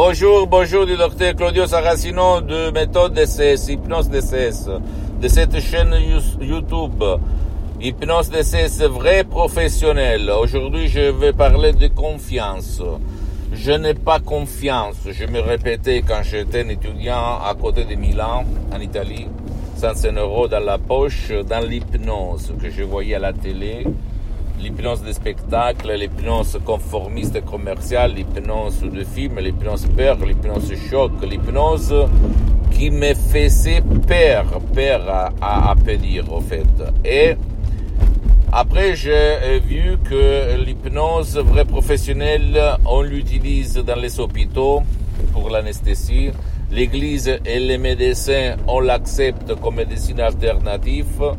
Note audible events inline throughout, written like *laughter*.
Bonjour, bonjour du docteur Claudio Saracino de méthode DCS, hypnose DCS, de cette chaîne YouTube. Hypnose DCS vrai professionnel. Aujourd'hui, je vais parler de confiance. Je n'ai pas confiance. Je me répétais quand j'étais un étudiant à côté de Milan, en Italie, 105 euros dans la poche, dans l'hypnose que je voyais à la télé l'hypnose de spectacle, l'hypnose conformiste et commerciale, l'hypnose de film, l'hypnose peur, l'hypnose choc, l'hypnose qui me faisait peur, peur à, à, dire au fait. Et après, j'ai vu que l'hypnose vraie professionnelle, on l'utilise dans les hôpitaux pour l'anesthésie. L'Église et les médecins, on l'accepte comme médecine alternative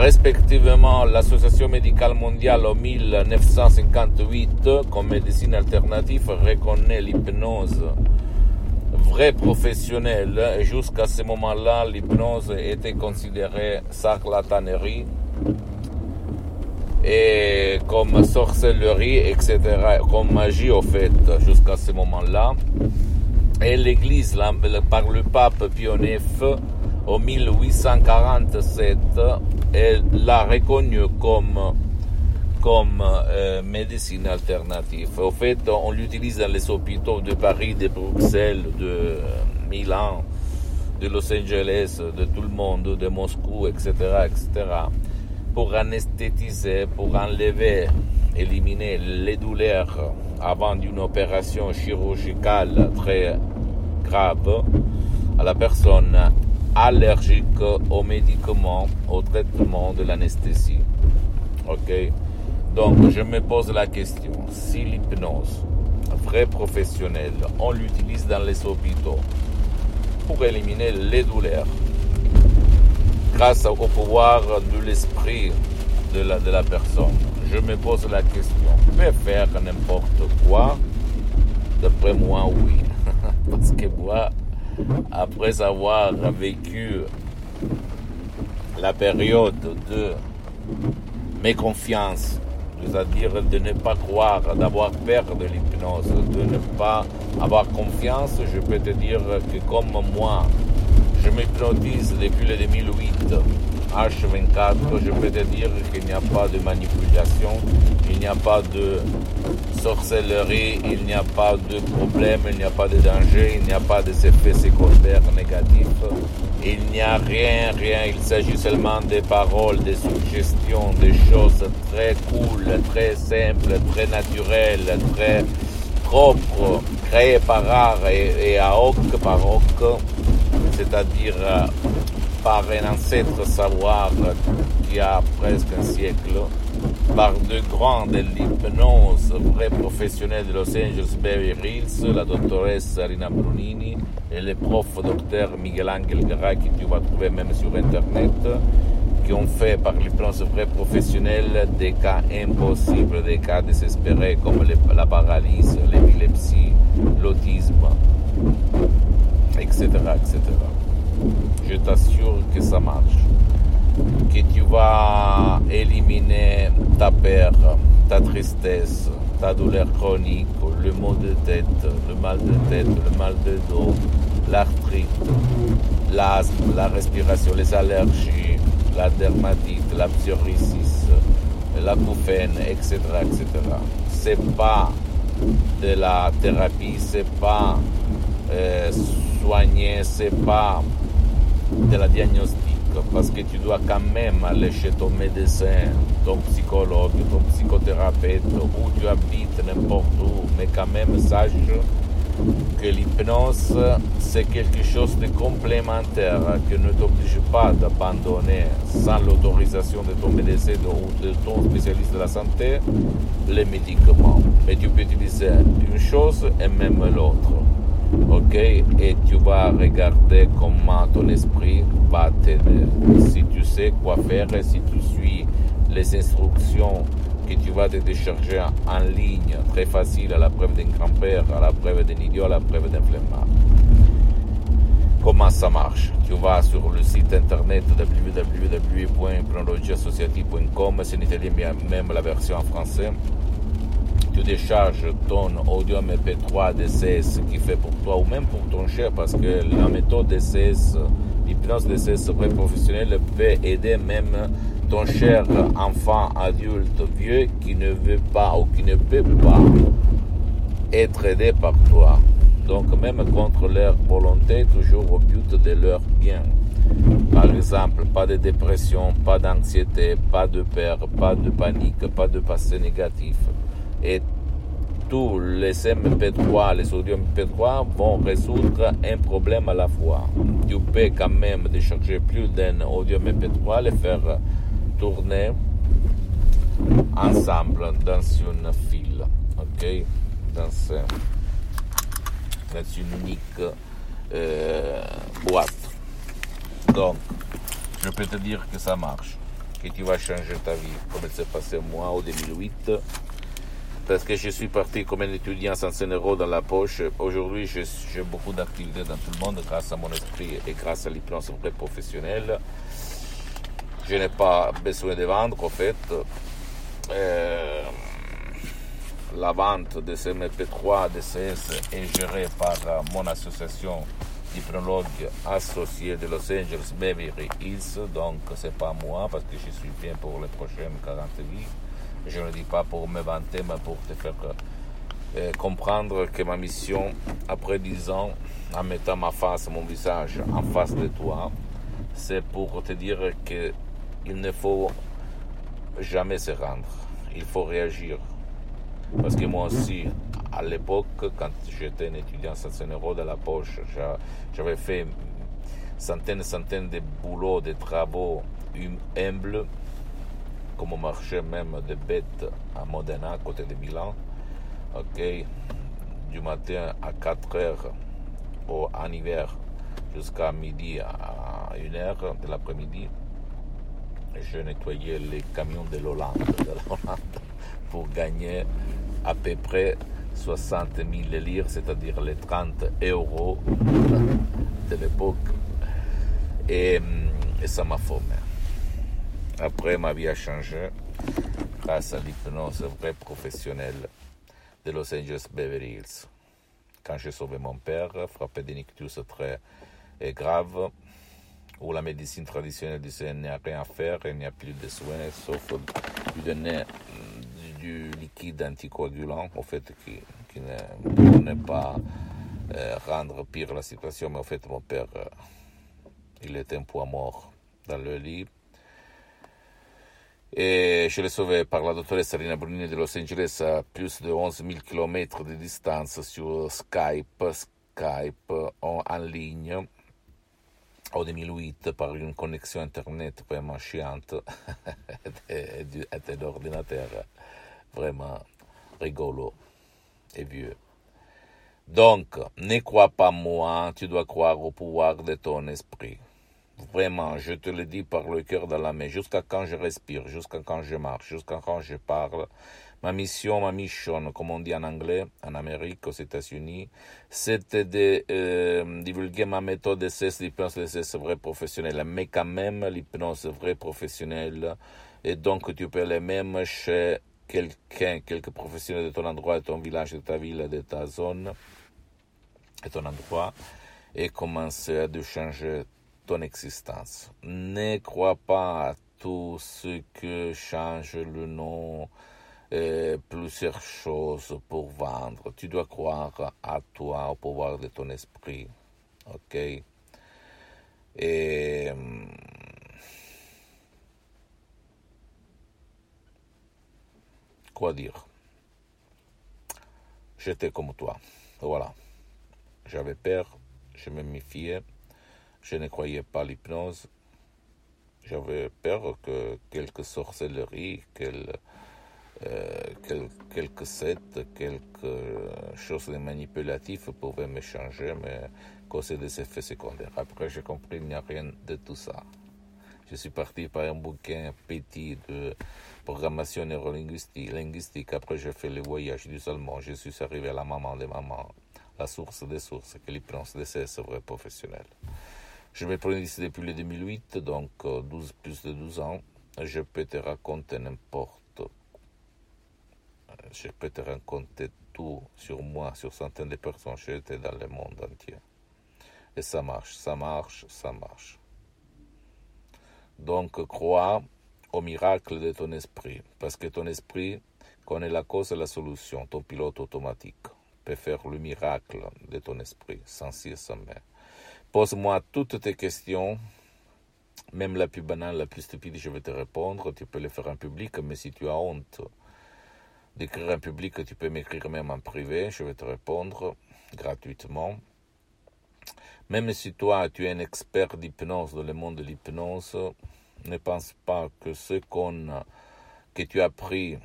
respectivement l'Association médicale mondiale en 1958 comme médecine alternative reconnaît l'hypnose vraie professionnelle jusqu'à ce moment-là l'hypnose était considérée charlatanerie et comme sorcellerie, etc., comme magie au fait, jusqu'à ce moment-là. Et l'Église, par le pape Pie IX, en 1847, elle l'a reconnu comme, comme euh, médecine alternative. Au fait, on l'utilise dans les hôpitaux de Paris, de Bruxelles, de Milan, de Los Angeles, de tout le monde, de Moscou, etc., etc., pour anesthétiser, pour enlever, éliminer les douleurs avant d'une opération chirurgicale très grave à la personne allergique aux médicaments, au traitement de l'anesthésie. Ok? Donc, je me pose la question, si l'hypnose, vrai professionnel, on l'utilise dans les hôpitaux pour éliminer les douleurs, grâce au pouvoir de l'esprit de la, personne, je me pose la question, peut faire n'importe quoi? D'après moi, oui. *laughs* Parce que moi, après avoir vécu la période de méconfiance, c'est-à-dire de ne pas croire, d'avoir peur de l'hypnose, de ne pas avoir confiance, je peux te dire que comme moi, je m'hypnotise depuis le 2008 H24, je peux te dire qu'il n'y a pas de manipulation, il n'y a pas de sorcellerie, il n'y a pas de problème, il n'y a pas de danger, il n'y a pas d'effets secondaires négatifs, il n'y a rien, rien, il s'agit seulement des paroles, des suggestions, des choses très cool, très simples, très naturelles, très propres, créées par art et, et à hoc par hoc, c'est-à-dire par un ancêtre savoir qui a presque un siècle, par deux grands de l'hypnose vrais professionnels de Los Angeles Beverly Hills, la doctoresse Rina Brunini et le prof docteur Miguel Angel Gara, que tu vas trouver même sur Internet, qui ont fait par l'hypnose vrai professionnelle des cas impossibles, des cas désespérés comme la paralysie, l'épilepsie, l'autisme, etc., etc je t'assure que ça marche. Que tu vas éliminer ta peur, ta tristesse, ta douleur chronique, le maux de tête, le mal de tête, le mal de dos, l'arthrite, l'asthme, la respiration, les allergies, la dermatite, la psoriasis, la couffaine, etc., etc. C'est pas de la thérapie, c'est pas euh, soigner, c'est pas de la diagnostic parce que tu dois quand même aller chez ton médecin, ton psychologue, ton psychothérapeute, où tu habites, n'importe où, mais quand même sache que l'hypnose, c'est quelque chose de complémentaire qui ne t'oblige pas d'abandonner sans l'autorisation de ton médecin ou de ton spécialiste de la santé les médicaments. Mais tu peux utiliser une chose et même l'autre ok Et tu vas regarder comment ton esprit va t'aider. Si tu sais quoi faire et si tu suis les instructions que tu vas te décharger en ligne, très facile, à la preuve d'un grand-père, à la preuve d'un idiot, à la preuve d'un flemmard. Comment ça marche? Tu vas sur le site internet www.hypnologieassociative.com, c'est en italien, même la version en français tu décharges ton audio MP3 DCS qui fait pour toi ou même pour ton cher parce que la méthode DCS, l'hypnose DCS vrai professionnel peut aider même ton cher enfant adulte vieux qui ne veut pas ou qui ne peut pas être aidé par toi. Donc même contre leur volonté, toujours au but de leur bien. Par exemple, pas de dépression, pas d'anxiété, pas de peur, pas de panique, pas de passé négatif. Et tous les MP3, les audios MP3 vont résoudre un problème à la fois. Tu peux quand même décharger plus d'un audio MP3, les faire tourner ensemble dans une file, ok, dans, dans une unique euh, boîte. Donc, je peux te dire que ça marche, que tu vas changer ta vie, comme c'est passé moi en 2008. Parce que je suis parti comme un étudiant sans un euro dans la poche. Aujourd'hui, j'ai beaucoup d'activités dans tout le monde grâce à mon esprit et grâce à l'hypnose professionnelle. Je n'ai pas besoin de vendre, en fait. Euh, la vente de ces MP3 DCS est gérée par mon association hypnologue associé de Los Angeles Beverly Hills, donc c'est pas moi parce que je suis bien pour les prochaines 40 vies. Je ne dis pas pour me vanter, mais pour te faire euh, comprendre que ma mission, après 10 ans, en mettant ma face, mon visage en face de toi, c'est pour te dire que il ne faut jamais se rendre. Il faut réagir. Parce que moi aussi, à l'époque, quand j'étais un étudiant sans un euro de la poche, j'avais fait centaines et centaines de boulots, de travaux humbles, comme au marché même de bêtes à Modena, à côté de Milan. Ok, du matin à 4 heures au, en hiver jusqu'à midi à 1 heure de l'après-midi. Je nettoyais les camions de l'Hollande, de l'Hollande pour gagner à peu près 60 000 lire, c'est-à-dire les 30 euros de l'époque. Et, ça m'a formé. Après, ma vie a changé grâce à l'hypnose vraie professionnelle de Los Angeles Beverly Hills. Quand j'ai sauvé mon père, frappé d'un ictus très grave, où la médecine traditionnelle disait n'y a rien à faire, il n'y a plus de soins, sauf lui donner du liquide anticoagulant, au fait, qui, qui ne n'est pas euh, rendre pire la situation, mais en fait, mon père, euh, il était un poids mort dans le lit. Et je l'ai sauvé par la doctoresse Sarina Brunini de Los Angeles à plus de 11 000 km de distance sur Skype, Skype en, en ligne en 2008 par une connexion Internet vraiment chiante et, et d'ordinateur vraiment rigolo et vieux. Donc, ne crois pas moi, tu dois croire au pouvoir de ton esprit. Vraiment, je te le dis par le cœur dans la main, jusqu'à quand je respire, jusqu'à quand je marche, jusqu'à quand je parle? Ma mission, ma mission, comme on dit en anglais, en Amérique, aux États-Unis, c'était de euh, divulguer ma méthode de cesse l'hypnose de cesse vrai professionnel, mais quand même l'hypnose vrai professionnel. Et donc, tu peux les mêmes chez quelqu'un, quelques professionnels de ton endroit, de ton village, de ta ville, de ta zone, de ton endroit, et commencer à changer ton existence. Ne crois pas à tout ce que change le nom, et plusieurs choses pour vendre. Tu dois croire à toi, au pouvoir de ton esprit. OK? Et hum, Quoi dire? J'étais comme toi. Voilà. J'avais peur, je me méfiais, je ne croyais pas l'hypnose. J'avais peur que quelques sorcelleries, quelques, euh, quelques sets, quelque chose de manipulatif pouvaient me changer, mais causer des effets secondaires. Après, j'ai compris qu'il n'y a rien de tout ça. Je suis parti par un bouquin petit de programmation neurolinguistique. Linguistique. Après, j'ai fait le voyage du Salmon. Je suis arrivé à la maman des mamans, la source des sources, que l'hypnose de ces vrai professionnel. Je me prends ici depuis le 2008, donc 12, plus de 12 ans. Je peux te raconter n'importe Je peux te raconter tout sur moi, sur centaines de personnes. J'étais dans le monde entier. Et ça marche, ça marche, ça marche. Donc, crois au miracle de ton esprit, parce que ton esprit connaît la cause et la solution. Ton pilote automatique peut faire le miracle de ton esprit, sans cire, sans mer. Pose-moi toutes tes questions, même la plus banale, la plus stupide, je vais te répondre. Tu peux le faire en public, mais si tu as honte d'écrire en public, tu peux m'écrire même en privé, je vais te répondre gratuitement. Même si toi, tu es un expert d'hypnose dans le monde de l'hypnose, ne pense pas que ce qu'on, que tu as appris,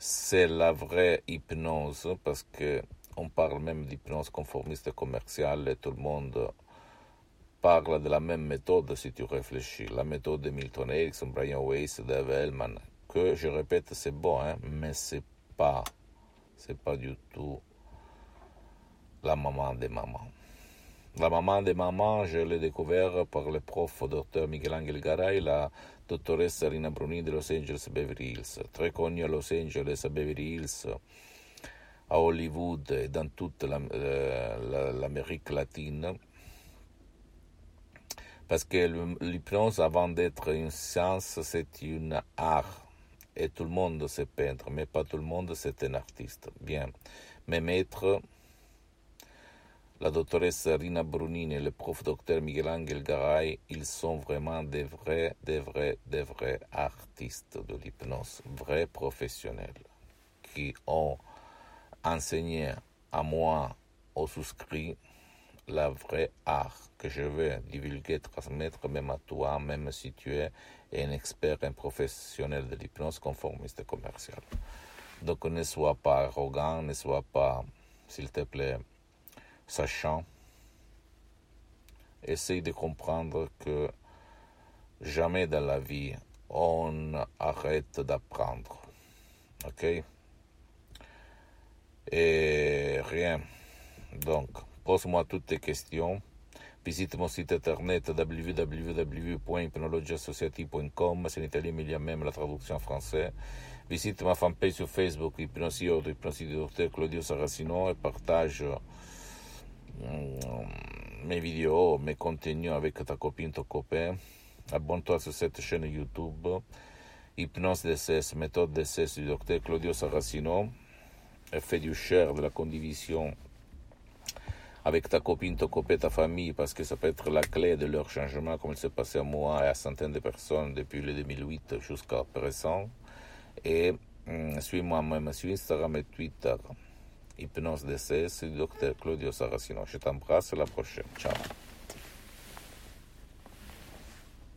c'est la vraie hypnose, parce que on parle même d'hypnose conformiste commerciale et tout le monde parle de la même méthode si tu réfléchis. La méthode de Milton Erickson, Brian Weiss, Dave Hellman, que je répète, c'est bon, hein, mais c'est pas, c'est pas du tout la maman des mamans. La maman des mamans, je l'ai découvert par le prof Miguel Angel Garay, la dottoressa Rina Bruni de Los Angeles Beverly Hills, très connue à Los Angeles, Beverly Hills, à Hollywood et dans toute l'Amérique latine. Parce que l'hypnose, avant d'être une science, c'est une art. Et tout le monde sait peindre, mais pas tout le monde c'est un artiste. Bien. Mes maîtres, la doctoresse Rina Brunini et le prof docteur Miguel Angel Garay, ils sont vraiment des vrais, des vrais, des vrais artistes de l'hypnose, vrais professionnels, qui ont enseigné à moi, aux souscrits, la vraie art que je veux divulguer, transmettre même à toi, même si tu es un expert, un professionnel de l'hypnose conformiste commerciale. Donc ne sois pas arrogant, ne sois pas, s'il te plaît, sachant. Essaye de comprendre que jamais dans la vie on arrête d'apprendre. Ok? Et rien. Donc, pose-moi toutes tes questions. Visite mon site internet www.hypnologieassociative.com. C'est en italien, mais il y a même la traduction en français. Visite ma fanpage sur Facebook, Hypnosie du docteur Claudio Saracino, et partage mes vidéos, mes contenus avec ta copine, ton copain. Abonne-toi sur cette chaîne YouTube. Hypnose DCS, méthode DCS du docteur Claudio Saracino. Fais du share, de la condivision avec ta copine, ton copain, ta famille, parce que ça peut être la clé de leur changement, comme il s'est passé à moi et à centaines de personnes depuis le 2008 jusqu'à présent. Et suis-moi même sur Instagram et Twitter. Hypnose DCS, du docteur Claudio Saracino. Je t'embrasse, à la prochaine. Ciao.